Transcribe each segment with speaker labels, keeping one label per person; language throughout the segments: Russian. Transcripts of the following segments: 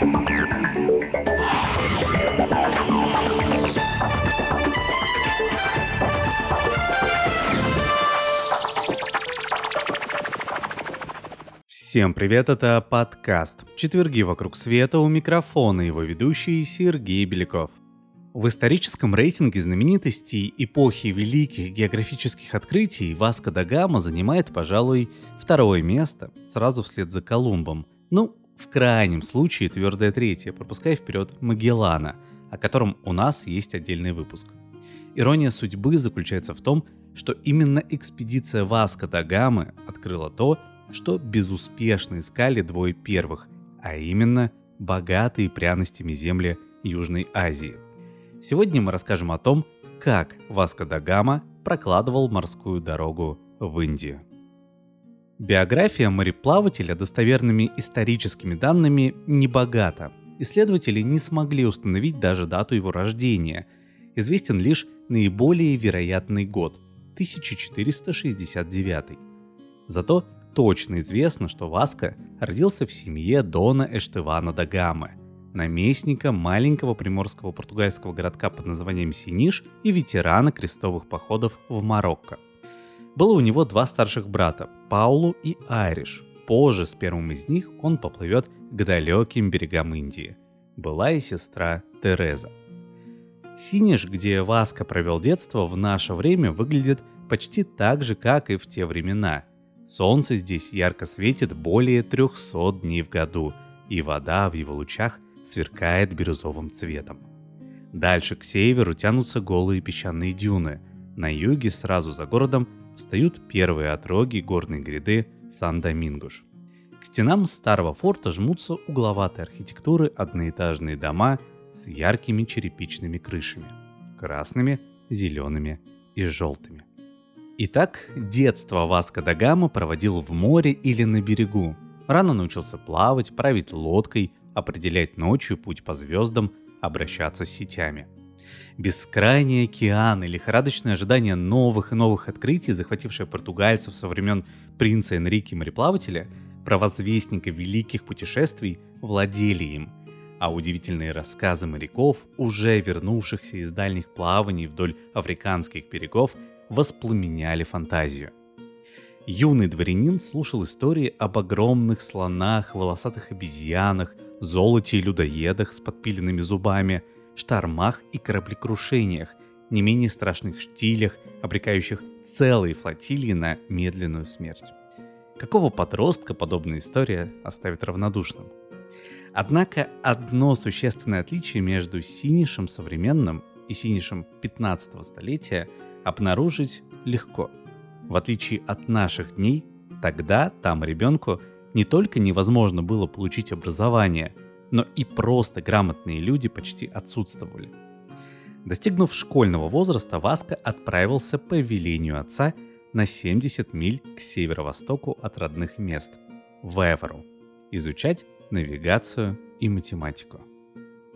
Speaker 1: Всем привет, это подкаст «Четверги вокруг света» у микрофона его ведущий Сергей Беляков. В историческом рейтинге знаменитостей эпохи великих географических открытий Васко да Гама занимает, пожалуй, второе место, сразу вслед за Колумбом. Ну, в крайнем случае твердое третье, пропуская вперед Магеллана, о котором у нас есть отдельный выпуск. Ирония судьбы заключается в том, что именно экспедиция Васко да Гамы открыла то, что безуспешно искали двое первых, а именно богатые пряностями земли Южной Азии. Сегодня мы расскажем о том, как Васко да Гама прокладывал морскую дорогу в Индию. Биография мореплавателя достоверными историческими данными не богата. Исследователи не смогли установить даже дату его рождения. Известен лишь наиболее вероятный год – 1469. Зато точно известно, что Васко родился в семье Дона Эштевана да Гамы, наместника маленького приморского португальского городка под названием Синиш и ветерана крестовых походов в Марокко. Было у него два старших брата – Паулу и Айриш. Позже с первым из них он поплывет к далеким берегам Индии. Была и сестра Тереза. Синиш, где Васко провел детство, в наше время выглядит почти так же, как и в те времена – Солнце здесь ярко светит более 300 дней в году, и вода в его лучах сверкает бирюзовым цветом. Дальше к северу тянутся голые песчаные дюны. На юге, сразу за городом, встают первые отроги горной гряды Сан-Домингуш. К стенам старого форта жмутся угловатой архитектуры одноэтажные дома с яркими черепичными крышами – красными, зелеными и желтыми. Итак, детство Васко да Гама проводил в море или на берегу. Рано научился плавать, править лодкой, определять ночью путь по звездам, обращаться с сетями. Бескрайний океан и лихорадочное ожидание новых и новых открытий, захватившее португальцев со времен принца Энрике мореплавателя, провозвестника великих путешествий, владели им. А удивительные рассказы моряков, уже вернувшихся из дальних плаваний вдоль африканских берегов, воспламеняли фантазию. Юный дворянин слушал истории об огромных слонах, волосатых обезьянах, золоте и людоедах с подпиленными зубами, штормах и кораблекрушениях, не менее страшных штилях, обрекающих целые флотилии на медленную смерть. Какого подростка подобная история оставит равнодушным? Однако одно существенное отличие между синишем современным и синишем 15 столетия – обнаружить легко. В отличие от наших дней, тогда там ребенку не только невозможно было получить образование, но и просто грамотные люди почти отсутствовали. Достигнув школьного возраста, Васка отправился по велению отца на 70 миль к северо-востоку от родных мест, в Эверу, изучать навигацию и математику.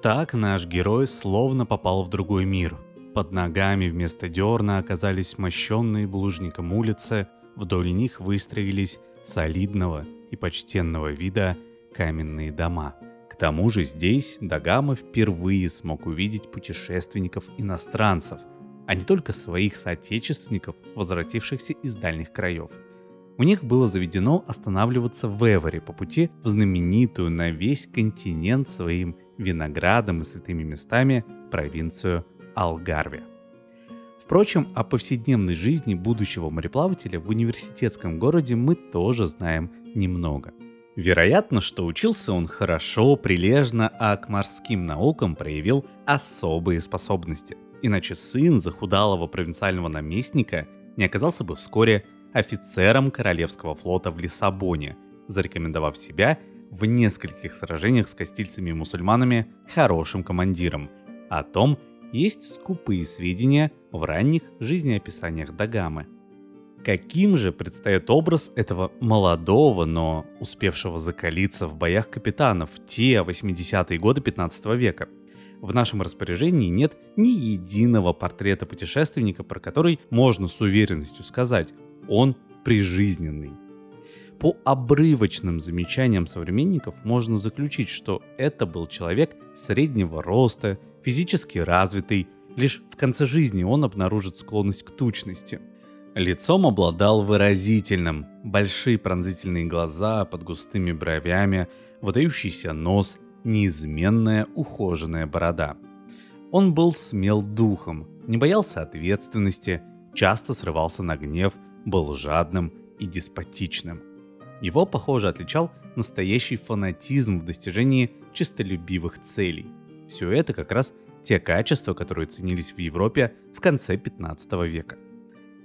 Speaker 1: Так наш герой словно попал в другой мир, под ногами вместо дерна оказались мощенные булыжником улицы, вдоль них выстроились солидного и почтенного вида каменные дома. К тому же здесь Дагама впервые смог увидеть путешественников-иностранцев, а не только своих соотечественников, возвратившихся из дальних краев. У них было заведено останавливаться в Эвере по пути в знаменитую на весь континент своим виноградом и святыми местами провинцию Алгарве. Впрочем, о повседневной жизни будущего мореплавателя в университетском городе мы тоже знаем немного. Вероятно, что учился он хорошо, прилежно, а к морским наукам проявил особые способности. Иначе сын захудалого провинциального наместника не оказался бы вскоре офицером Королевского флота в Лиссабоне, зарекомендовав себя в нескольких сражениях с кастильцами и мусульманами хорошим командиром. О том, есть скупые сведения в ранних жизнеописаниях Дагамы. Каким же предстает образ этого молодого, но успевшего закалиться в боях капитана в те 80-е годы 15 века? В нашем распоряжении нет ни единого портрета путешественника, про который можно с уверенностью сказать, он прижизненный. По обрывочным замечаниям современников можно заключить, что это был человек среднего роста, физически развитый, лишь в конце жизни он обнаружит склонность к тучности. Лицом обладал выразительным, большие пронзительные глаза под густыми бровями, выдающийся нос, неизменная ухоженная борода. Он был смел духом, не боялся ответственности, часто срывался на гнев, был жадным и деспотичным. Его, похоже, отличал настоящий фанатизм в достижении честолюбивых целей. Все это как раз те качества, которые ценились в Европе в конце 15 века.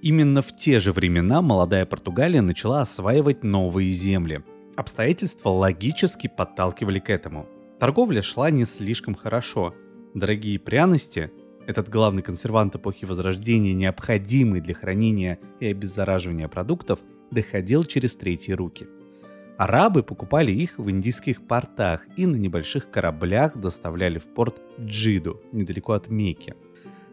Speaker 1: Именно в те же времена молодая Португалия начала осваивать новые земли. Обстоятельства логически подталкивали к этому. Торговля шла не слишком хорошо. Дорогие пряности, этот главный консервант эпохи Возрождения, необходимый для хранения и обеззараживания продуктов, доходил через третьи руки. Арабы покупали их в индийских портах и на небольших кораблях доставляли в порт Джиду, недалеко от Мекки –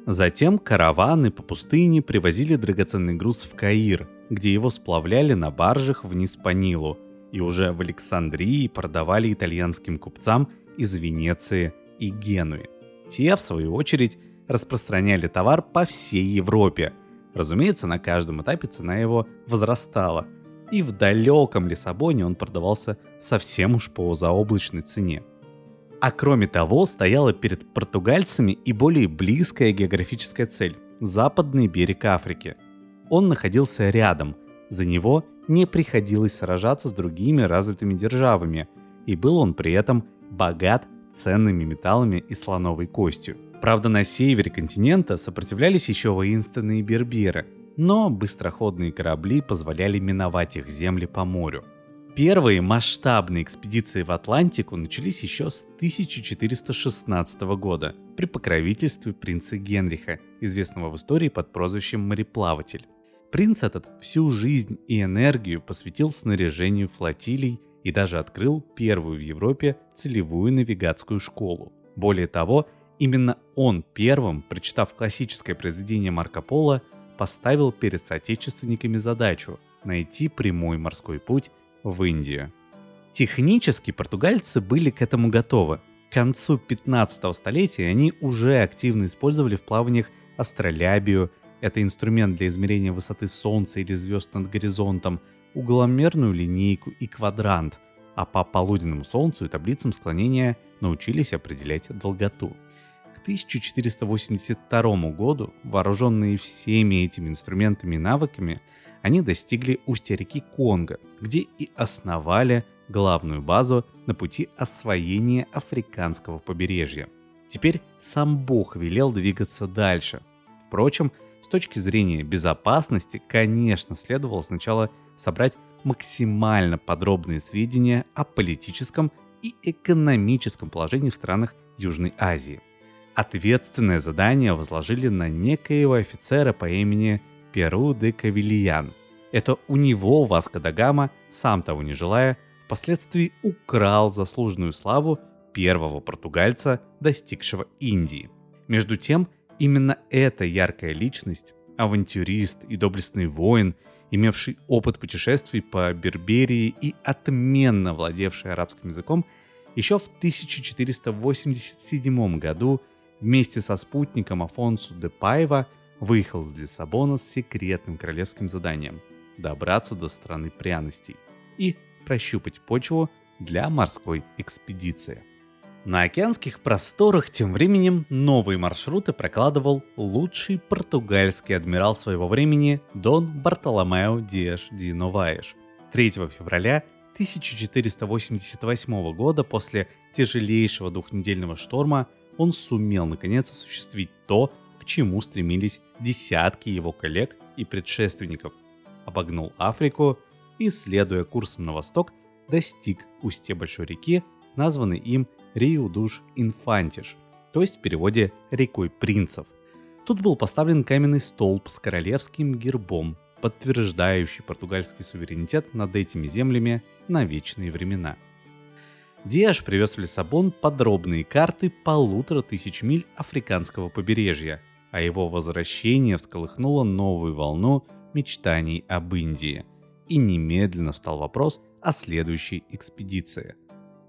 Speaker 1: Затем караваны по пустыне привозили драгоценный груз в Каир, где его сплавляли на баржах вниз по Нилу, и уже в Александрии продавали итальянским купцам из Венеции и Генуи. Те, в свою очередь, распространяли товар по всей Европе. Разумеется, на каждом этапе цена его возрастала, и в далеком Лиссабоне он продавался совсем уж по заоблачной цене. А кроме того, стояла перед португальцами и более близкая географическая цель – западный берег Африки. Он находился рядом, за него не приходилось сражаться с другими развитыми державами, и был он при этом богат ценными металлами и слоновой костью. Правда, на севере континента сопротивлялись еще воинственные берберы, но быстроходные корабли позволяли миновать их земли по морю – Первые масштабные экспедиции в Атлантику начались еще с 1416 года при покровительстве принца Генриха, известного в истории под прозвищем «Мореплаватель». Принц этот всю жизнь и энергию посвятил снаряжению флотилий и даже открыл первую в Европе целевую навигатскую школу. Более того, именно он первым, прочитав классическое произведение Марко Поло, поставил перед соотечественниками задачу найти прямой морской путь в Индию. Технически португальцы были к этому готовы. К концу 15 столетия они уже активно использовали в плаваниях астролябию, это инструмент для измерения высоты Солнца или звезд над горизонтом, угломерную линейку и квадрант, а по полуденному Солнцу и таблицам склонения научились определять долготу. К 1482 году, вооруженные всеми этими инструментами и навыками, они достигли устья реки Конго, где и основали главную базу на пути освоения африканского побережья. Теперь сам Бог велел двигаться дальше. Впрочем, с точки зрения безопасности, конечно, следовало сначала собрать максимально подробные сведения о политическом и экономическом положении в странах Южной Азии. Ответственное задание возложили на некоего офицера по имени Перу де Кавильян. Это у него Васко да Гама, сам того не желая, впоследствии украл заслуженную славу первого португальца, достигшего Индии. Между тем, именно эта яркая личность, авантюрист и доблестный воин, имевший опыт путешествий по Берберии и отменно владевший арабским языком, еще в 1487 году вместе со спутником Афонсу де Пайва выехал из Лиссабона с секретным королевским заданием – добраться до страны пряностей и прощупать почву для морской экспедиции. На океанских просторах тем временем новые маршруты прокладывал лучший португальский адмирал своего времени Дон Бартоломео Диаш ди Новаеш. 3 февраля 1488 года после тяжелейшего двухнедельного шторма он сумел наконец осуществить то, чему стремились десятки его коллег и предшественников. Обогнул Африку и, следуя курсом на восток, достиг устья большой реки, названной им Риудуш-Инфантиш, то есть в переводе «рекой принцев». Тут был поставлен каменный столб с королевским гербом, подтверждающий португальский суверенитет над этими землями на вечные времена. Диаш привез в Лиссабон подробные карты полутора тысяч миль африканского побережья, а его возвращение всколыхнуло новую волну мечтаний об Индии. и немедленно встал вопрос о следующей экспедиции.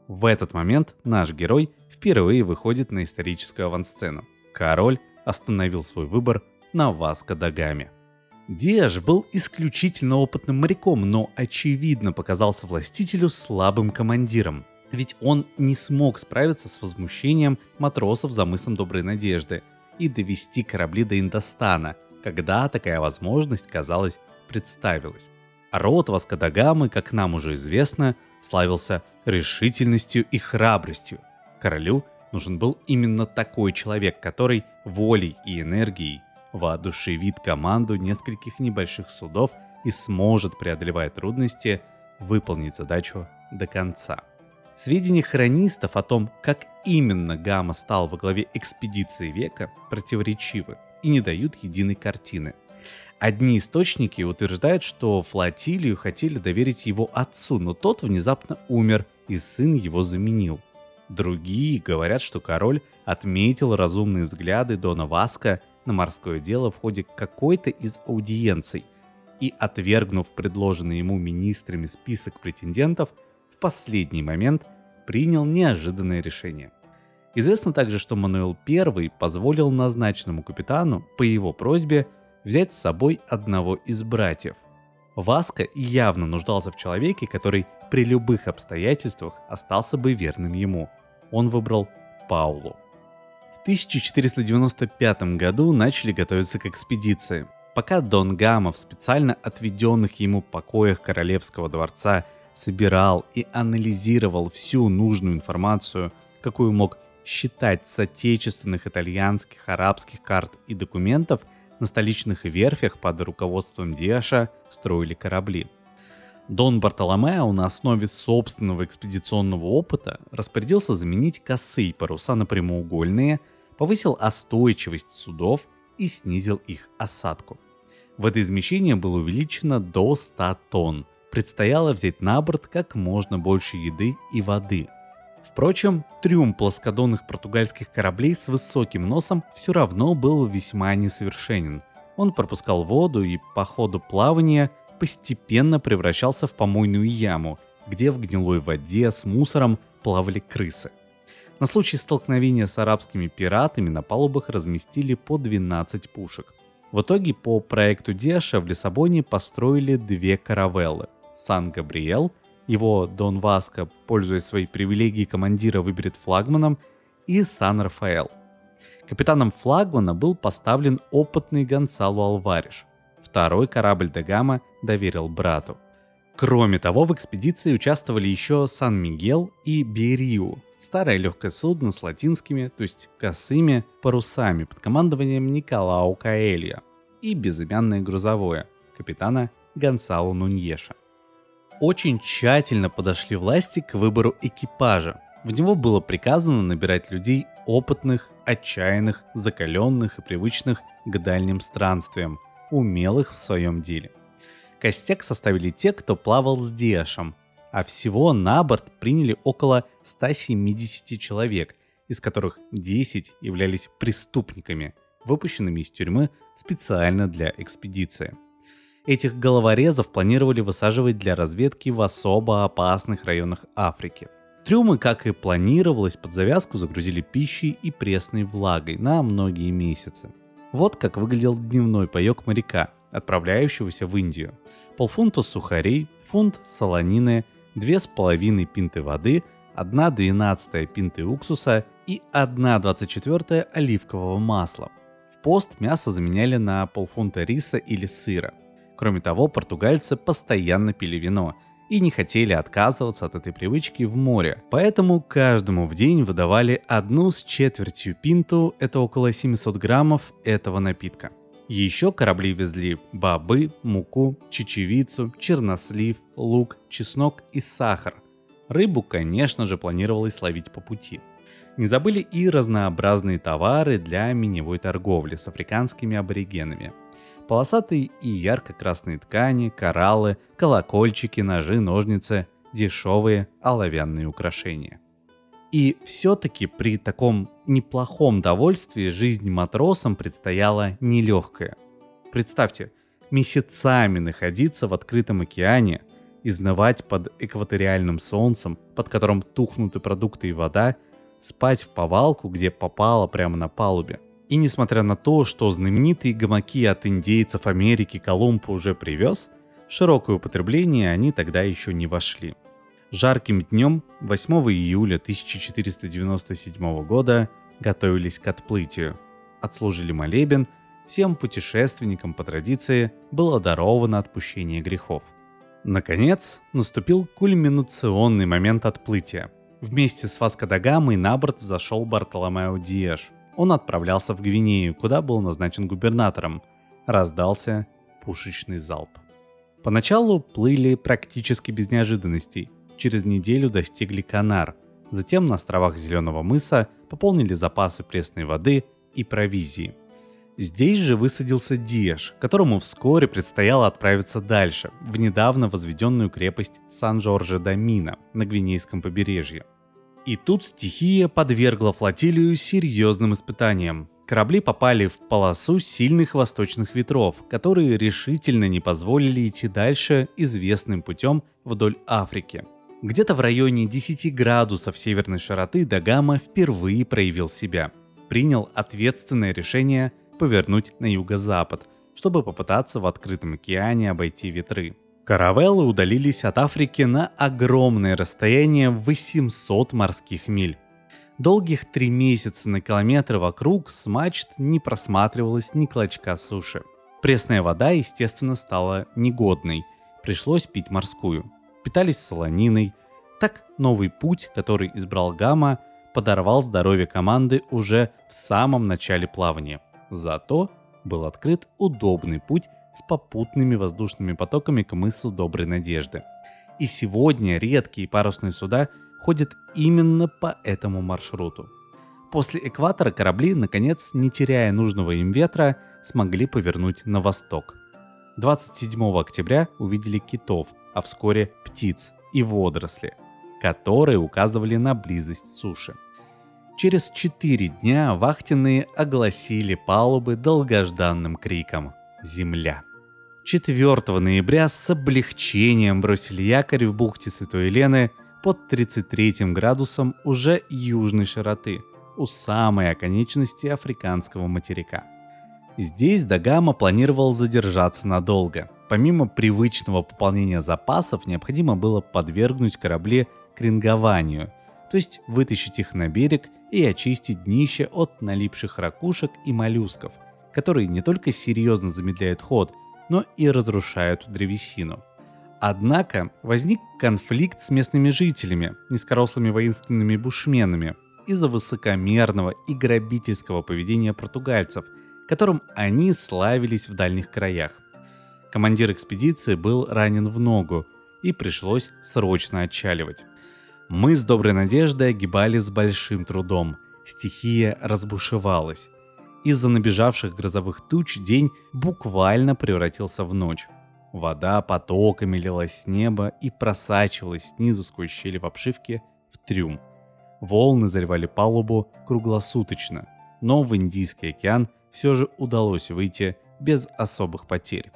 Speaker 1: В этот момент наш герой впервые выходит на историческую авансцену. Король остановил свой выбор на Васко да Гаме. Диаш был исключительно опытным моряком, но очевидно показался властителю слабым командиром. Ведь он не смог справиться с возмущением матросов за мысом Доброй Надежды и довести корабли до Индостана, когда такая возможность, казалось, представилась. Род Васкадагамы, как нам уже известно, славился решительностью и храбростью. Королю нужен был именно такой человек, который волей и энергией воодушевит команду нескольких небольших судов и сможет, преодолевая трудности, выполнить задачу до конца. Сведения хронистов о том, как именно Гамма стал во главе экспедиции века, противоречивы и не дают единой картины. Одни источники утверждают, что флотилию хотели доверить его отцу, но тот внезапно умер, и сын его заменил. Другие говорят, что король отметил разумные взгляды Дона Васка на морское дело в ходе какой-то из аудиенций и, отвергнув предложенный ему министрами список претендентов, в последний момент принял неожиданное решение. Известно также, что Мануэл I позволил назначенному капитану по его просьбе взять с собой одного из братьев. Васко явно нуждался в человеке, который при любых обстоятельствах остался бы верным ему. Он выбрал Паулу. В 1495 году начали готовиться к экспедиции. Пока Дон Гама в специально отведенных ему покоях королевского дворца собирал и анализировал всю нужную информацию, какую мог считать с отечественных итальянских, арабских карт и документов, на столичных верфях под руководством Диаша строили корабли. Дон Бартоломео на основе собственного экспедиционного опыта распорядился заменить косые паруса на прямоугольные, повысил остойчивость судов и снизил их осадку. Водоизмещение было увеличено до 100 тонн. Предстояло взять на борт как можно больше еды и воды. Впрочем, трюм плоскодонных португальских кораблей с высоким носом все равно был весьма несовершенен. Он пропускал воду и по ходу плавания постепенно превращался в помойную яму, где в гнилой воде с мусором плавали крысы. На случай столкновения с арабскими пиратами на палубах разместили по 12 пушек. В итоге по проекту Деша в Лиссабоне построили две каравеллы – Сан-Габриэл, его Дон Васко, пользуясь своей привилегией командира, выберет флагманом, и Сан-Рафаэл. Капитаном флагмана был поставлен опытный Гонсало Алвариш. Второй корабль Дагама доверил брату. Кроме того, в экспедиции участвовали еще Сан-Мигел и Бериу, старое легкое судно с латинскими, то есть косыми парусами под командованием Николао Каэлья и безымянное грузовое капитана Гонсало Нуньеша. Очень тщательно подошли власти к выбору экипажа. В него было приказано набирать людей опытных, отчаянных, закаленных и привычных к дальним странствиям, умелых в своем деле. Костяк составили те, кто плавал с Диашем, а всего на борт приняли около 170 человек, из которых 10 являлись преступниками, выпущенными из тюрьмы специально для экспедиции. Этих головорезов планировали высаживать для разведки в особо опасных районах Африки. Трюмы, как и планировалось, под завязку загрузили пищей и пресной влагой на многие месяцы. Вот как выглядел дневной паек моряка, отправляющегося в Индию. Полфунта сухарей, фунт солонины, две с половиной пинты воды, одна двенадцатая пинты уксуса и одна двадцать четвертая оливкового масла. В пост мясо заменяли на полфунта риса или сыра. Кроме того, португальцы постоянно пили вино – и не хотели отказываться от этой привычки в море. Поэтому каждому в день выдавали одну с четвертью пинту, это около 700 граммов этого напитка. Еще корабли везли бобы, муку, чечевицу, чернослив, лук, чеснок и сахар. Рыбу, конечно же, планировалось ловить по пути. Не забыли и разнообразные товары для миневой торговли с африканскими аборигенами – Полосатые и ярко-красные ткани, кораллы, колокольчики, ножи, ножницы, дешевые оловянные украшения. И все-таки при таком неплохом довольстве жизнь матросам предстояла нелегкая. Представьте, месяцами находиться в открытом океане, изнывать под экваториальным солнцем, под которым тухнут и продукты и вода, спать в повалку, где попало прямо на палубе. И несмотря на то, что знаменитые гамаки от индейцев Америки Колумб уже привез, в широкое употребление они тогда еще не вошли. Жарким днем 8 июля 1497 года готовились к отплытию. Отслужили молебен, всем путешественникам по традиции было даровано отпущение грехов. Наконец, наступил кульминационный момент отплытия. Вместе с Васко да Гамой на борт зашел Бартоломео Диэш. Он отправлялся в Гвинею, куда был назначен губернатором. Раздался пушечный залп. Поначалу плыли практически без неожиданностей. Через неделю достигли Канар. Затем на островах Зеленого мыса пополнили запасы пресной воды и провизии. Здесь же высадился Диэш, которому вскоре предстояло отправиться дальше, в недавно возведенную крепость Сан-Жорже-да-Мина на Гвинейском побережье. И тут стихия подвергла флотилию серьезным испытаниям. Корабли попали в полосу сильных восточных ветров, которые решительно не позволили идти дальше известным путем вдоль Африки. Где-то в районе 10 градусов северной широты Дагама впервые проявил себя. Принял ответственное решение повернуть на юго-запад, чтобы попытаться в открытом океане обойти ветры. Каравеллы удалились от Африки на огромное расстояние в 800 морских миль. Долгих три месяца на километры вокруг с мачт не просматривалось ни клочка суши. Пресная вода, естественно, стала негодной. Пришлось пить морскую. Питались солониной. Так новый путь, который избрал Гамма, подорвал здоровье команды уже в самом начале плавания. Зато был открыт удобный путь с попутными воздушными потоками к мысу Доброй Надежды. И сегодня редкие парусные суда ходят именно по этому маршруту. После экватора корабли, наконец, не теряя нужного им ветра, смогли повернуть на восток. 27 октября увидели китов, а вскоре птиц и водоросли, которые указывали на близость суши. Через 4 дня вахтенные огласили палубы долгожданным криком «Земля!». 4 ноября с облегчением бросили якорь в бухте Святой Елены под 33 градусом уже южной широты, у самой оконечности африканского материка. Здесь Дагама планировал задержаться надолго. Помимо привычного пополнения запасов, необходимо было подвергнуть корабли крингованию, то есть вытащить их на берег и очистить днище от налипших ракушек и моллюсков, которые не только серьезно замедляют ход – но и разрушают древесину. Однако возник конфликт с местными жителями, низкорослыми воинственными бушменами, из-за высокомерного и грабительского поведения португальцев, которым они славились в дальних краях. Командир экспедиции был ранен в ногу, и пришлось срочно отчаливать. Мы с Доброй Надеждой огибали с большим трудом. Стихия разбушевалась. Из-за набежавших грозовых туч день буквально превратился в ночь. Вода потоками лилась с неба и просачивалась снизу сквозь щели в обшивке в трюм. Волны заливали палубу круглосуточно, но в Индийский океан все же удалось выйти без особых потерь.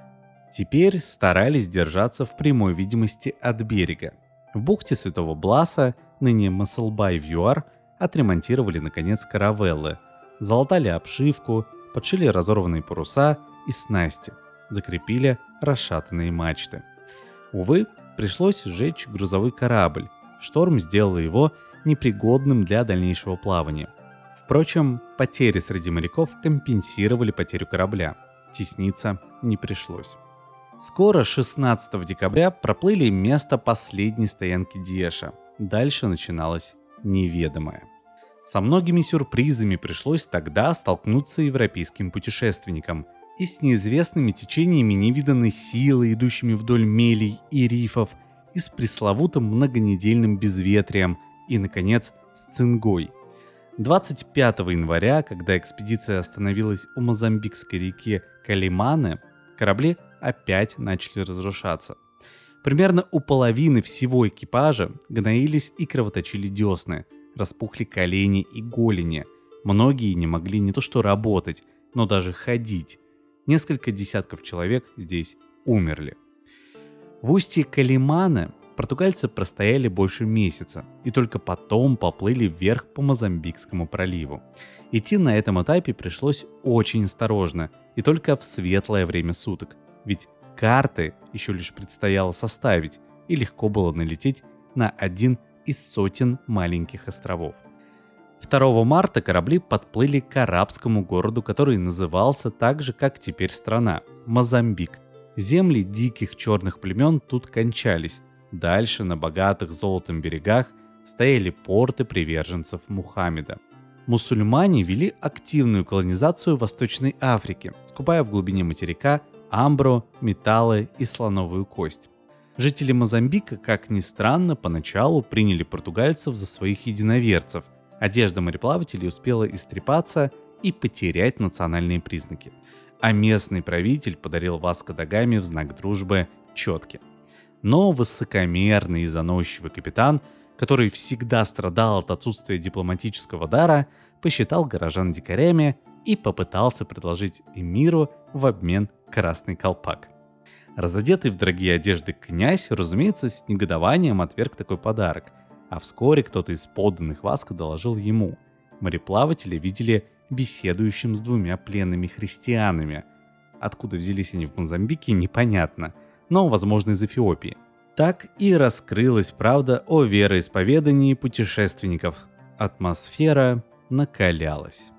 Speaker 1: Теперь старались держаться в прямой видимости от берега. В бухте Святого Бласа, ныне Маслбай в ЮАР, отремонтировали наконец каравеллы – залатали обшивку, подшили разорванные паруса и снасти, закрепили расшатанные мачты. Увы, пришлось сжечь грузовой корабль. Шторм сделал его непригодным для дальнейшего плавания. Впрочем, потери среди моряков компенсировали потерю корабля. Тесниться не пришлось. Скоро, 16 декабря, проплыли место последней стоянки Диэша. Дальше начиналось неведомое. Со многими сюрпризами пришлось тогда столкнуться европейским путешественникам и с неизвестными течениями невиданной силы, идущими вдоль мелей и рифов, и с пресловутым многонедельным безветрием, и, наконец, с цингой. 25 января, когда экспедиция остановилась у Мозамбикской реки Калиманы, корабли опять начали разрушаться. Примерно у половины всего экипажа гноились и кровоточили десны – распухли колени и голени. Многие не могли не то что работать, но даже ходить. несколько десятков человек здесь умерли. В устье Калимана португальцы простояли больше месяца и только потом поплыли вверх по Мозамбикскому проливу. Идти на этом этапе пришлось очень осторожно и только в светлое время суток, ведь карты еще лишь предстояло составить и легко было налететь на один из сотен маленьких островов. 2 марта корабли подплыли к арабскому городу, который назывался так же, как теперь страна – Мозамбик. Земли диких черных племен тут кончались. Дальше, на богатых золотом берегах, стояли порты приверженцев Мухаммеда. Мусульмане вели активную колонизацию Восточной Африки, скупая в глубине материка амбро, металлы и слоновую кость. Жители Мозамбика, как ни странно, поначалу приняли португальцев за своих единоверцев. Одежда мореплавателей успела истрепаться и потерять национальные признаки. А местный правитель подарил Васко да Гаме в знак дружбы четки. Но высокомерный и заносчивый капитан, который всегда страдал от отсутствия дипломатического дара, посчитал горожан дикарями и попытался предложить эмиру в обмен красный колпак. Разодетый в дорогие одежды князь, разумеется, с негодованием отверг такой подарок, а вскоре кто-то из подданных Васка доложил ему. Мореплаватели видели беседующим с двумя пленными христианами. Откуда взялись они в Мозамбике, непонятно, но, возможно, из Эфиопии. Так и раскрылась правда о вероисповедании путешественников. Атмосфера накалялась.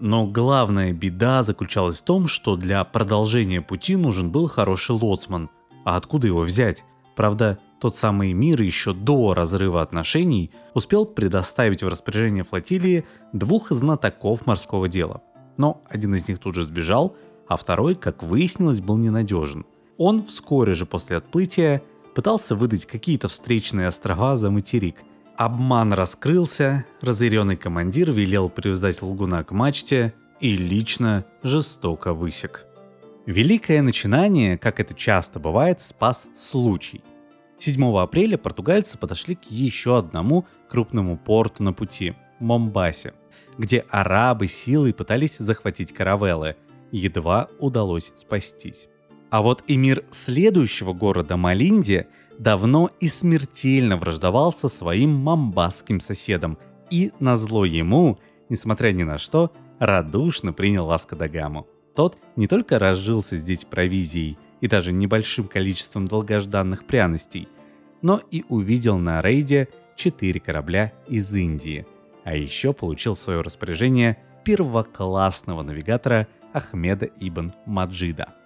Speaker 1: Но главная беда заключалась в том, что для продолжения пути нужен был хороший лоцман. А откуда его взять? Правда, тот самый мир еще до разрыва отношений успел предоставить в распоряжение флотилии двух знатоков морского дела. Но один из них тут же сбежал, а второй, как выяснилось, был ненадежен. Он вскоре же после отплытия пытался выдать какие-то встречные острова за материк – Обман раскрылся, разъяренный командир велел привязать лгуна к мачте и лично жестоко высек. Великое начинание, как это часто бывает, спас случай. 7 апреля португальцы подошли к еще одному крупному порту на пути – Момбасе, где арабы силой пытались захватить каравеллы, едва удалось спастись. А вот эмир следующего города Малинди давно и смертельно враждовал со своим мамбасским соседом и, назло ему, несмотря ни на что, радушно принял Васко да Гаму. Тот не только разжился здесь провизией и даже небольшим количеством долгожданных пряностей, но и увидел на рейде четыре корабля из Индии, а еще получил в свое распоряжение первоклассного навигатора Ахмеда Ибн Маджида –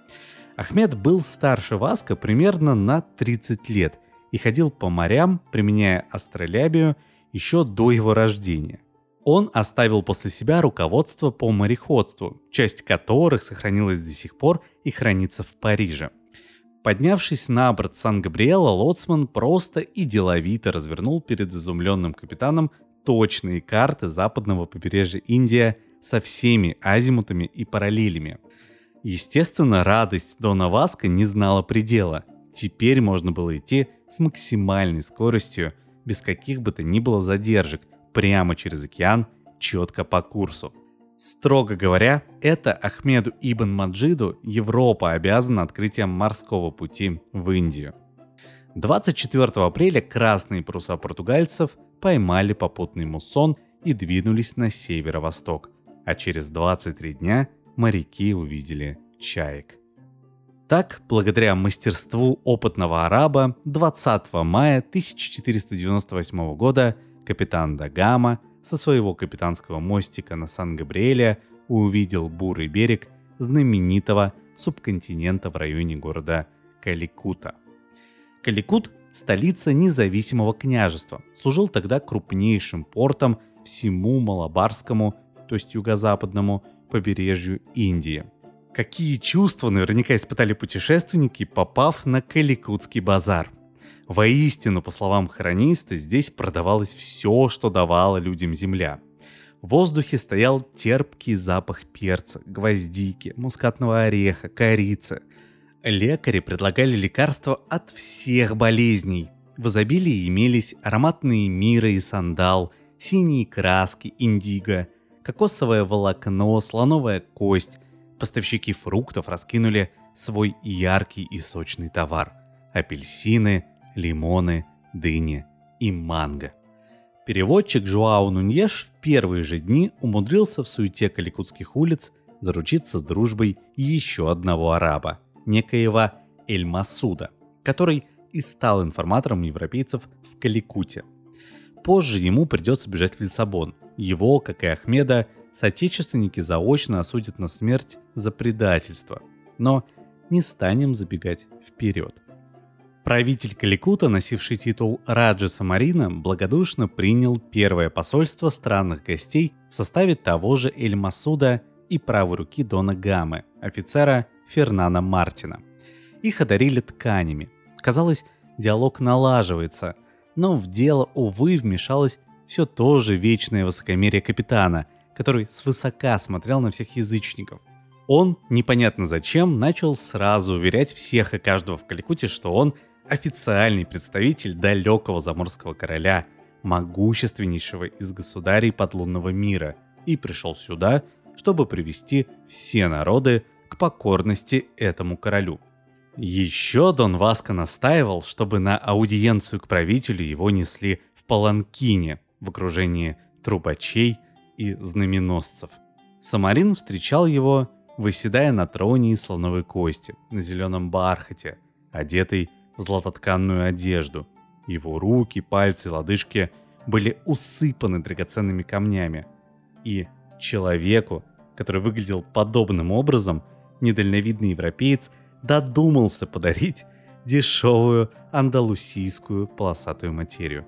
Speaker 1: Ахмед был старше Васка примерно на 30 лет и ходил по морям, применяя астролябию еще до его рождения. Он оставил после себя руководство по мореходству, часть которых сохранилась до сих пор и хранится в Париже. Поднявшись на борт Сан-Габриэла, Лоцман просто и деловито развернул перед изумленным капитаном точные карты западного побережья Индия со всеми азимутами и параллелями – Естественно, радость Дона Васка не знала предела. Теперь можно было идти с максимальной скоростью, без каких бы то ни было задержек, прямо через океан, четко по курсу. Строго говоря, это Ахмеду Ибн Маджиду Европа обязана открытием морского пути в Индию. 24 апреля красные паруса португальцев поймали попутный муссон и двинулись на северо-восток, а через 23 дня моряки увидели чаек. Так, благодаря мастерству опытного араба, 20 мая 1498 года капитан Дагама со своего капитанского мостика на Сан-Габриэле увидел бурый берег знаменитого субконтинента в районе города Каликута. Каликут – столица независимого княжества, служил тогда крупнейшим портом всему Малабарскому, то есть юго-западному побережью Индии. Какие чувства наверняка испытали путешественники, попав на Каликутский базар. Воистину, по словам хрониста, здесь продавалось все, что давала людям земля. В воздухе стоял терпкий запах перца, гвоздики, мускатного ореха, корицы. Лекари предлагали лекарства от всех болезней. В изобилии имелись ароматные мира и сандал, синие краски, индиго, кокосовое волокно, слоновая кость, поставщики фруктов раскинули свой яркий и сочный товар – апельсины, лимоны, дыни и манго. Переводчик Жуау Нуньеш в первые же дни умудрился в суете каликутских улиц заручиться дружбой еще одного араба, некоего Эль-Масуда, который и стал информатором европейцев в Каликуте. Позже ему придется бежать в Лиссабон. Его, как и Ахмеда, соотечественники заочно осудят на смерть за предательство. Но не станем забегать вперед. Правитель Каликута, носивший титул Раджа Самарина, благодушно принял первое посольство странных гостей в составе того же Эль-Масуда и правой руки Дона Гамы, офицера Фернана Мартина. Их одарили тканями. Казалось, диалог налаживается, но в дело, увы, вмешалось все то же вечное высокомерие капитана, который свысока смотрел на всех язычников. Он, непонятно зачем, начал сразу уверять всех и каждого в Каликуте, что он официальный представитель далекого заморского короля, могущественнейшего из государей подлунного мира, и пришел сюда, чтобы привести все народы к покорности этому королю. Еще Дон Васко настаивал, чтобы на аудиенцию к правителю его несли в паланкине в окружении трубачей и знаменосцев. Самарин встречал его, выседая на троне из слоновой кости, на зеленом бархате, одетый в златотканную одежду. Его руки, пальцы, лодыжки были усыпаны драгоценными камнями. И человеку, который выглядел подобным образом, недальновидный европеец додумался подарить дешевую андалусийскую полосатую материю.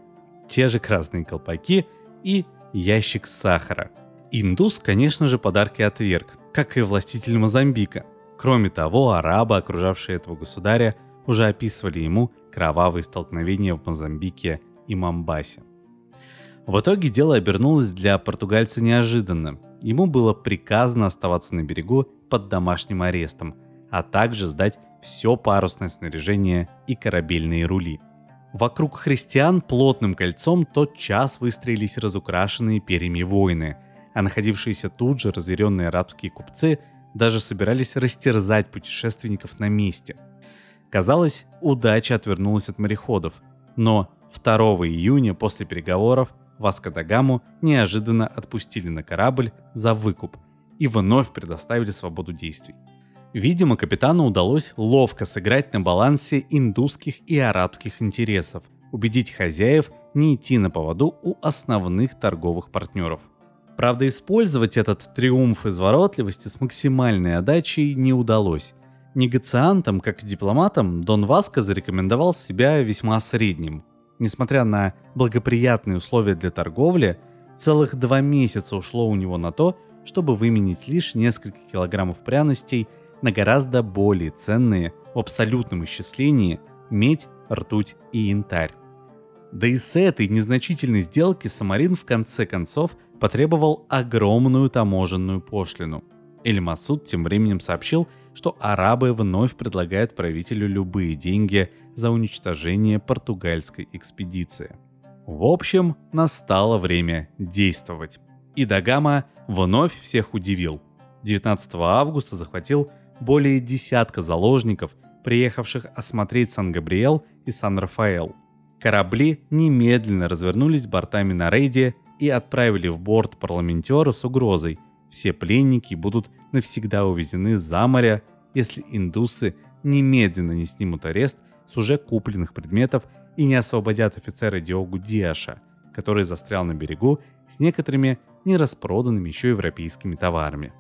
Speaker 1: Те же красные колпаки и ящик сахара. Индус, конечно же, подарки отверг, как и властитель Мозамбика. Кроме того, арабы, окружавшие этого государя, уже описывали ему кровавые столкновения в Мозамбике и Мамбасе. В итоге дело обернулось для португальца неожиданно. Ему было приказано оставаться на берегу под домашним арестом, а также сдать все парусное снаряжение и корабельные рули. Вокруг христиан плотным кольцом тот час выстроились разукрашенные перьями воины, а находившиеся тут же разъяренные арабские купцы даже собирались растерзать путешественников на месте. Казалось, удача отвернулась от мореходов, но 2 июня после переговоров Васко да Гаму неожиданно отпустили на корабль за выкуп и вновь предоставили свободу действий. Видимо, капитану удалось ловко сыграть на балансе индусских и арабских интересов, убедить хозяев не идти на поводу у основных торговых партнеров. Правда, использовать этот триумф изворотливости с максимальной отдачей не удалось. Негациантам, как и дипломатам, Дон Васко зарекомендовал себя весьма средним, Несмотря на благоприятные условия для торговли, целых два месяца ушло у него на то, чтобы выменить лишь несколько килограммов пряностей на гораздо более ценные в абсолютном исчислении медь, ртуть и янтарь. Да и с этой незначительной сделки Самарин в конце концов потребовал огромную таможенную пошлину. Эль Масуд тем временем сообщил, что арабы вновь предлагают правителю любые деньги за уничтожение португальской экспедиции. В общем, настало время действовать. И Дагама вновь всех удивил. 19 августа захватил более десятка заложников, приехавших осмотреть Сан-Габриэл и Сан-Рафаэл. Корабли немедленно развернулись бортами на рейде и отправили в борт парламентера с угрозой. Все пленники будут навсегда увезены за море, если индусы немедленно не снимут арест с уже купленных предметов и не освободят офицера Диогу Диаша, который застрял на берегу с некоторыми нераспроданными еще европейскими товарами.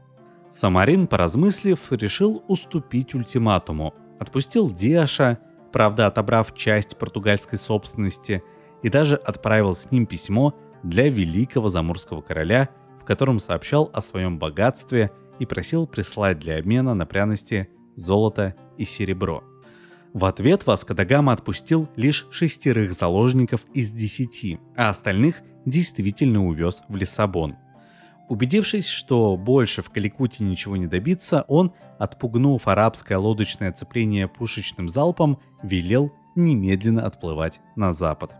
Speaker 1: Самарин, поразмыслив, решил уступить ультиматуму. Отпустил Диаша, правда отобрав часть португальской собственности, и даже отправил с ним письмо для великого заморского короля, в котором сообщал о своем богатстве и просил прислать для обмена на пряности золото и серебро – в ответ Васко да Гама отпустил лишь шестерых заложников из десяти, а остальных действительно увез в Лиссабон. Убедившись, что больше в Каликуте ничего не добиться, он, отпугнув арабское лодочное оцепление пушечным залпом, велел немедленно отплывать на запад.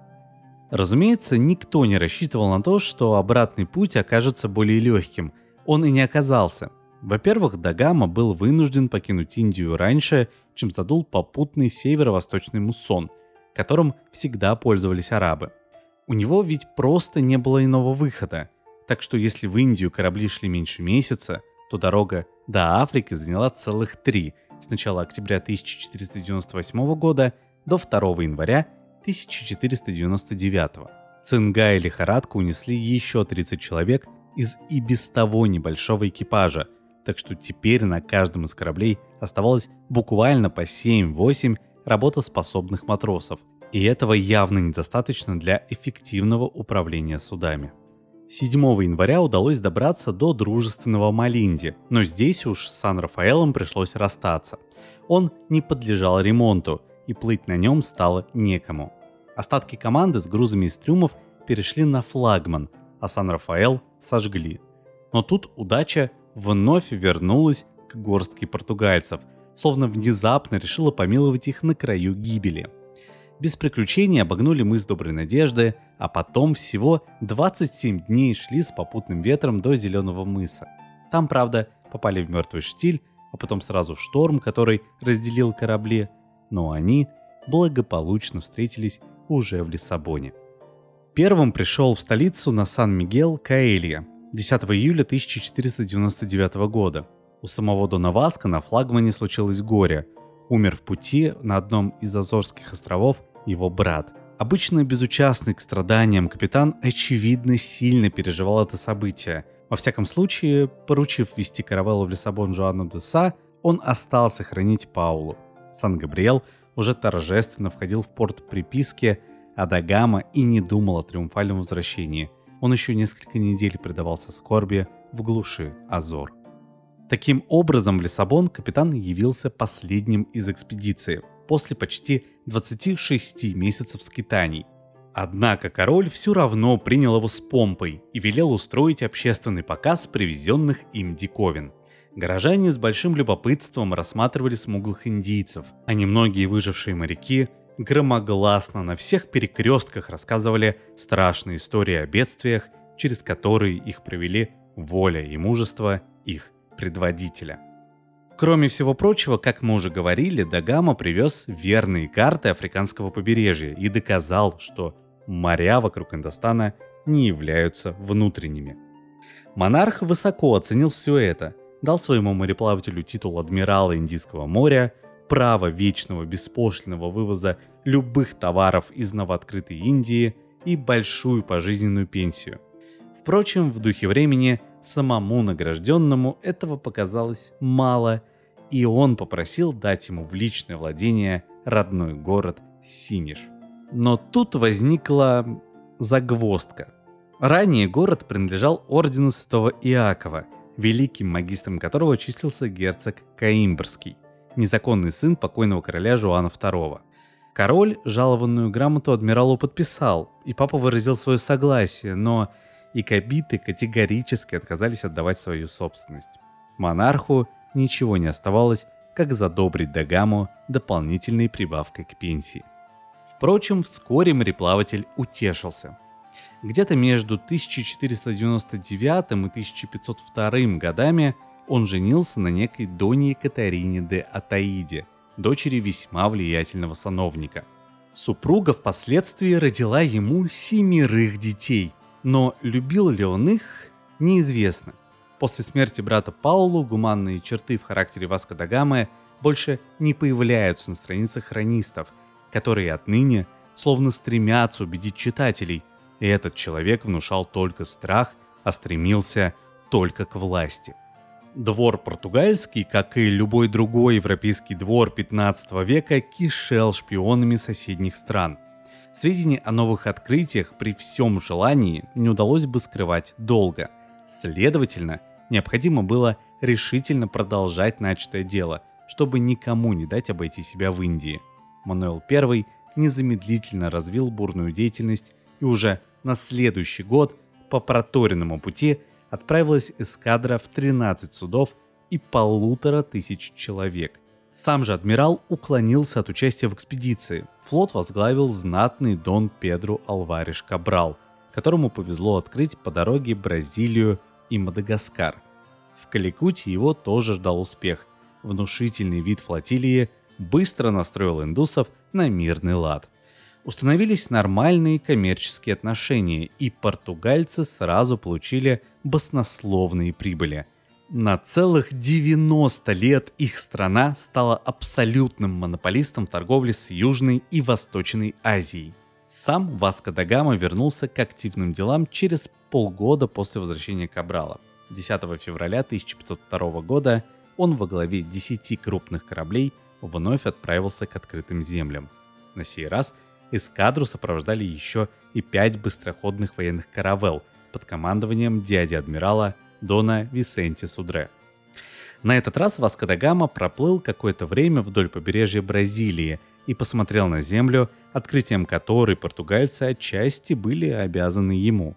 Speaker 1: Разумеется, никто не рассчитывал на то, что обратный путь окажется более легким. Он и не оказался. Во-первых, Дагама был вынужден покинуть Индию раньше, чем задул попутный северо-восточный муссон, которым всегда пользовались арабы. У него ведь просто не было иного выхода, так что если в Индию корабли шли меньше месяца, то дорога до Африки заняла целых три с начала октября 1498 года до 2 января 1499. Цинга и лихорадка унесли еще 30 человек из и без того небольшого экипажа, так что теперь на каждом из кораблей оставалось буквально по 7-8 работоспособных матросов, и этого явно недостаточно для эффективного управления судами. 7 января удалось добраться до дружественного Малинди, но здесь уж с Сан-Рафаэлом пришлось расстаться. Он не подлежал ремонту, и плыть на нем стало некому. Остатки команды с грузами из трюмов перешли на флагман, а Сан-Рафаэл сожгли. Но тут удача вновь вернулась к горстке португальцев, словно внезапно решила помиловать их на краю гибели – без приключений обогнули мыс Доброй Надежды, а потом всего 27 дней шли с попутным ветром до Зеленого мыса. Там, правда, попали в мертвый штиль, а потом сразу в шторм, который разделил корабли, но они благополучно встретились уже в Лиссабоне. Первым пришел в столицу на Сан-Мигел Каэлья 10 июля 1499 года. У самого Дона Васка на флагмане случилось горе – Умер в пути на одном из Азорских островов его брат. Обычно безучастный к страданиям капитан очевидно сильно переживал это событие. Во всяком случае, поручив вести каравеллу в Лиссабон Жуану де он остался хранить Паулу. Сан-Габриэл уже торжественно входил в порт приписки, а Дагама и не думал о триумфальном возвращении. Он еще несколько недель предавался скорби в глуши Азор. Таким образом, в Лиссабон капитан явился последним из экспедиции, после почти 26 месяцев скитаний. Однако король все равно принял его с помпой и велел устроить общественный показ привезенных им диковин. Горожане с большим любопытством рассматривали смуглых индийцев, а немногие выжившие моряки громогласно на всех перекрестках рассказывали страшные истории о бедствиях, через которые их провели воля и мужество их предводителя. Кроме всего прочего, как мы уже говорили, Дагама привез верные карты африканского побережья и доказал, что моря вокруг Индостана не являются внутренними. Монарх высоко оценил все это, дал своему мореплавателю титул адмирала Индийского моря, право вечного беспошлинного вывоза любых товаров из новооткрытой Индии и большую пожизненную пенсию. Впрочем, в духе времени Самому награжденному этого показалось мало, и он попросил дать ему в личное владение родной город Синиш. Но тут возникла загвоздка. Ранее город принадлежал ордену святого Иакова, великим магистром которого числился герцог Каимбрский, незаконный сын покойного короля Жуана II. Король жалованную грамоту адмиралу подписал, и папа выразил свое согласие, но и кабиты категорически отказались отдавать свою собственность. Монарху ничего не оставалось, как задобрить Дагаму дополнительной прибавкой к пенсии. Впрочем, вскоре мореплаватель утешился. Где-то между 1499 и 1502 годами он женился на некой Доне Катарине де Атаиде, дочери весьма влиятельного сановника. Супруга впоследствии родила ему семерых детей, но любил ли он их, неизвестно. После смерти брата Паулу гуманные черты в характере Васко да Гамы больше не появляются на страницах хронистов, которые отныне словно стремятся убедить читателей, и этот человек внушал только страх, а стремился только к власти. Двор португальский, как и любой другой европейский двор 15 века, кишел шпионами соседних стран – Сведения о новых открытиях при всем желании не удалось бы скрывать долго. Следовательно, необходимо было решительно продолжать начатое дело, чтобы никому не дать обойти себя в Индии. Мануэл I незамедлительно развил бурную деятельность и уже на следующий год по проторенному пути отправилась эскадра в 13 судов и полутора тысяч человек – сам же адмирал уклонился от участия в экспедиции. Флот возглавил знатный Дон Педро Алвариш Кабрал, которому повезло открыть по дороге Бразилию и Мадагаскар. В Каликуте его тоже ждал успех. Внушительный вид флотилии быстро настроил индусов на мирный лад. Установились нормальные коммерческие отношения, и португальцы сразу получили баснословные прибыли. На целых 90 лет их страна стала абсолютным монополистом в торговле с Южной и Восточной Азией. Сам Васко да Гама вернулся к активным делам через полгода после возвращения Кабрала. 10 февраля 1502 года он во главе 10 крупных кораблей вновь отправился к открытым землям. На сей раз эскадру сопровождали еще и пять быстроходных военных каравел под командованием дяди адмирала Дона Висенти Судре. На этот раз Васко да Гама проплыл какое-то время вдоль побережья Бразилии и посмотрел на землю, открытием которой португальцы отчасти были обязаны ему.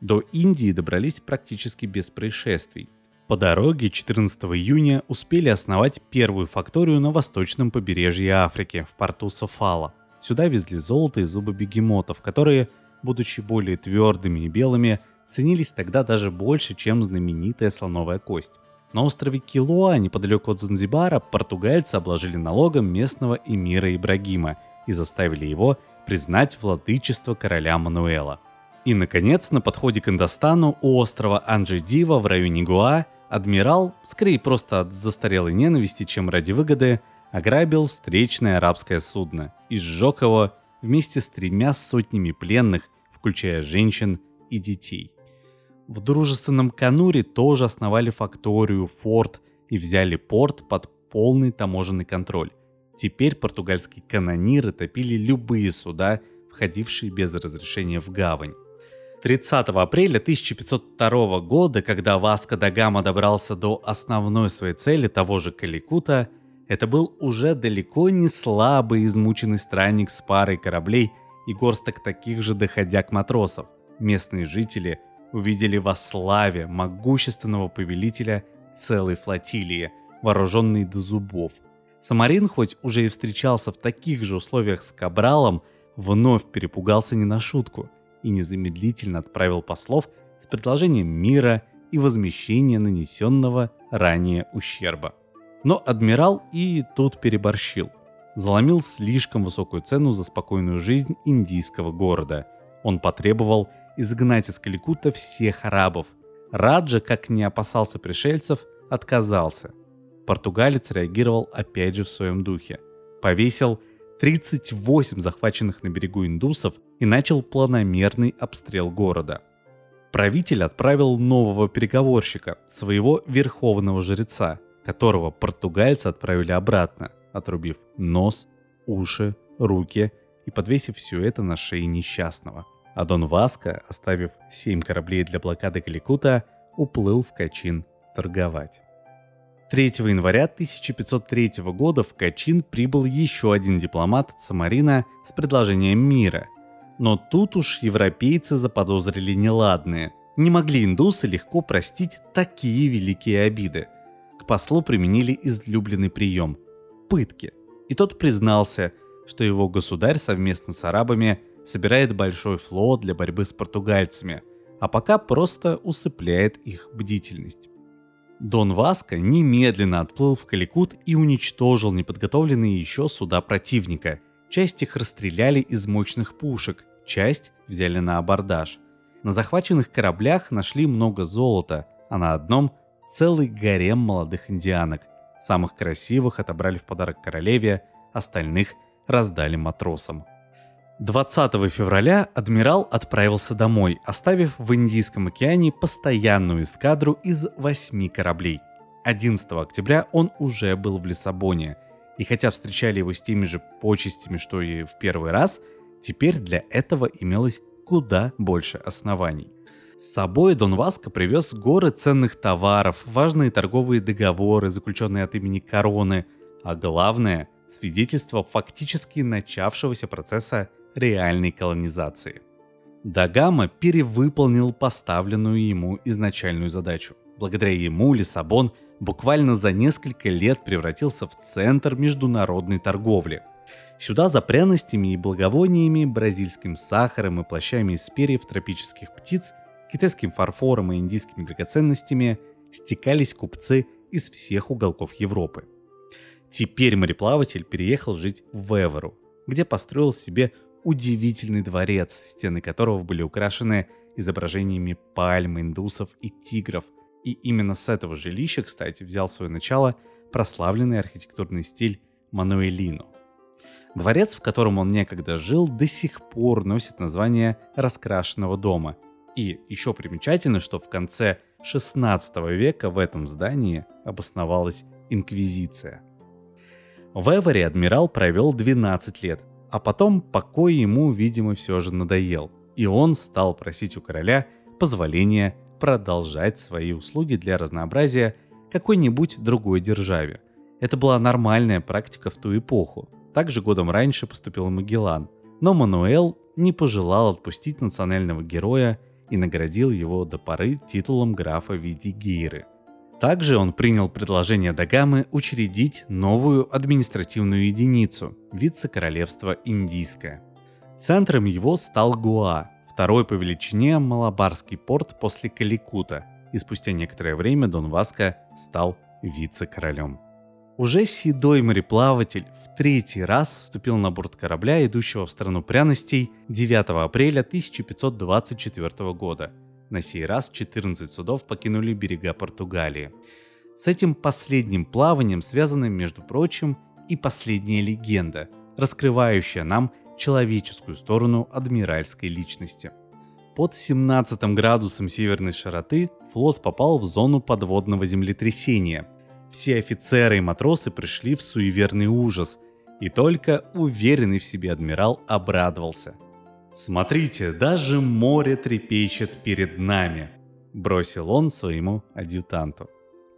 Speaker 1: До Индии добрались практически без происшествий. По дороге 14 июня успели основать первую факторию на восточном побережье Африки, в порту Софала. Сюда везли золото и зубы бегемотов, которые, будучи более твердыми и белыми, ценились тогда даже больше, чем знаменитая слоновая кость. На острове Килуа, неподалеку от Занзибара, португальцы обложили налогом местного эмира Ибрагима и заставили его признать владычество короля Мануэла. И, наконец, на подходе к Индостану у острова Анджи-Дива в районе Гуа адмирал, скорее просто от застарелой ненависти, чем ради выгоды, ограбил встречное арабское судно и сжег его вместе с тремя сотнями пленных, включая женщин и детей. В дружественном Кануре тоже основали факторию, форт и взяли порт под полный таможенный контроль. Теперь португальские канониры топили любые суда, входившие без разрешения в гавань. 30 апреля 1502 года, когда Васко да Гама добрался до основной своей цели, того же Каликута, это был уже далеко не слабый измученный странник с парой кораблей и горсток таких же доходяг матросов. Местные жители увидели во славе могущественного повелителя целой флотилии, вооруженной до зубов. Самарин, хоть уже и встречался в таких же условиях с Кабралом, вновь перепугался не на шутку и незамедлительно отправил послов с предложением мира и возмещения нанесенного ранее ущерба. Но адмирал и тут переборщил. Заломил слишком высокую цену за спокойную жизнь индийского города. Он потребовал изгнать из Каликута всех арабов. Раджа, как не опасался пришельцев, отказался. Португалец реагировал опять же в своем духе. Повесил 38 захваченных на берегу индусов и начал планомерный обстрел города. Правитель отправил нового переговорщика, своего верховного жреца, которого португальцы отправили обратно, отрубив нос, уши, руки и подвесив все это на шее несчастного – а Дон Васко, оставив семь кораблей для блокады Каликута, уплыл в Качин торговать. 3 января 1503 года в Качин прибыл еще один дипломат от Самарина с предложением мира. Но тут уж европейцы заподозрили неладное. Не могли индусы легко простить такие великие обиды. К послу применили излюбленный прием – пытки. И тот признался, что его государь совместно с арабами собирает большой флот для борьбы с португальцами, а пока просто усыпляет их бдительность. Дон Васко немедленно отплыл в Каликут и уничтожил неподготовленные еще суда противника. Часть их расстреляли из мощных пушек, часть взяли на абордаж. На захваченных кораблях нашли много золота, а на одном целый гарем молодых индианок. Самых красивых отобрали в подарок королеве, остальных раздали матросам. 20 февраля адмирал отправился домой, оставив в Индийском океане постоянную эскадру из восьми кораблей. 11 октября он уже был в Лиссабоне, и хотя встречали его с теми же почестями, что и в первый раз, теперь для этого имелось куда больше оснований. С собой Дон Васко привез горы ценных товаров, важные торговые договоры, заключенные от имени короны, а главное – свидетельство фактически начавшегося процесса реальной колонизации. Дагама перевыполнил поставленную ему изначальную задачу. Благодаря ему Лиссабон буквально за несколько лет превратился в центр международной торговли. Сюда за пряностями и благовониями, бразильским сахаром и плащами из перьев тропических птиц, китайским фарфором и индийскими драгоценностями стекались купцы из всех уголков Европы. Теперь мореплаватель переехал жить в Эверу, где построил себе удивительный дворец, стены которого были украшены изображениями пальм, индусов и тигров. И именно с этого жилища, кстати, взял свое начало прославленный архитектурный стиль Мануэлино. Дворец, в котором он некогда жил, до сих пор носит название «Раскрашенного дома». И еще примечательно, что в конце 16 века в этом здании обосновалась Инквизиция. В Эваре адмирал провел 12 лет, а потом покой ему, видимо, все же надоел, и он стал просить у короля позволения продолжать свои услуги для разнообразия какой-нибудь другой державе. Это была нормальная практика в ту эпоху. Также годом раньше поступил Магеллан. Но Мануэл не пожелал отпустить национального героя и наградил его до поры титулом графа Видигейры. Также он принял предложение Дагамы учредить новую административную единицу – вице-королевство Индийское. Центром его стал Гуа, второй по величине малабарский порт после Каликута, и спустя некоторое время Дон Васко стал вице-королем. Уже седой мореплаватель в третий раз вступил на борт корабля, идущего в страну пряностей 9 апреля 1524 года. На сей раз 14 судов покинули берега Португалии. С этим последним плаванием связана, между прочим, и последняя легенда, раскрывающая нам человеческую сторону адмиральской личности. Под 17 градусом северной широты флот попал в зону подводного землетрясения – все офицеры и матросы пришли в суеверный ужас, и только уверенный в себе адмирал обрадовался. «Смотрите, даже море трепещет перед нами», – бросил он своему адъютанту.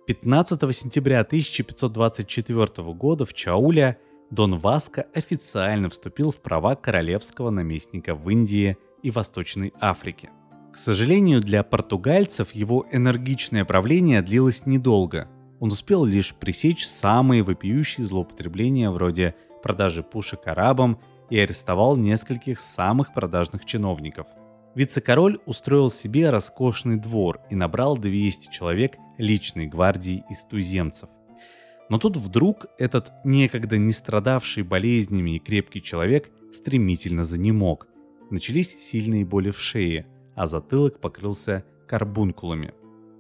Speaker 1: 15 сентября 1524 года в Чауле Дон Васко официально вступил в права королевского наместника в Индии и Восточной Африке. К сожалению, для португальцев его энергичное правление длилось недолго – он успел лишь пресечь самые вопиющие злоупотребления вроде продажи пушек арабам и арестовал нескольких самых продажных чиновников. Вице-король устроил себе роскошный двор и набрал 200 человек личной гвардии из туземцев. Но тут вдруг этот некогда не страдавший болезнями и крепкий человек стремительно занемог. Начались сильные боли в шее, а затылок покрылся карбункулами.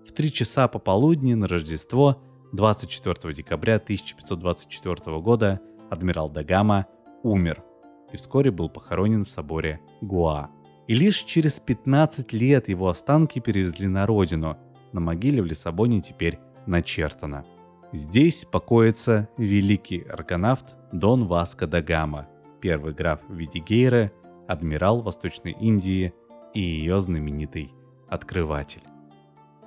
Speaker 1: В три часа пополудни на Рождество 24 декабря 1524 года адмирал Дагама умер и вскоре был похоронен в соборе Гуа. И лишь через 15 лет его останки перевезли на родину. На могиле в Лиссабоне теперь начертано. Здесь покоится великий аргонавт Дон Васко да Гама, первый граф Видигейра, адмирал Восточной Индии и ее знаменитый открыватель.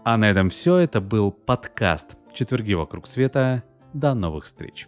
Speaker 1: А на этом все. Это был подкаст «Четверги вокруг света». До новых встреч.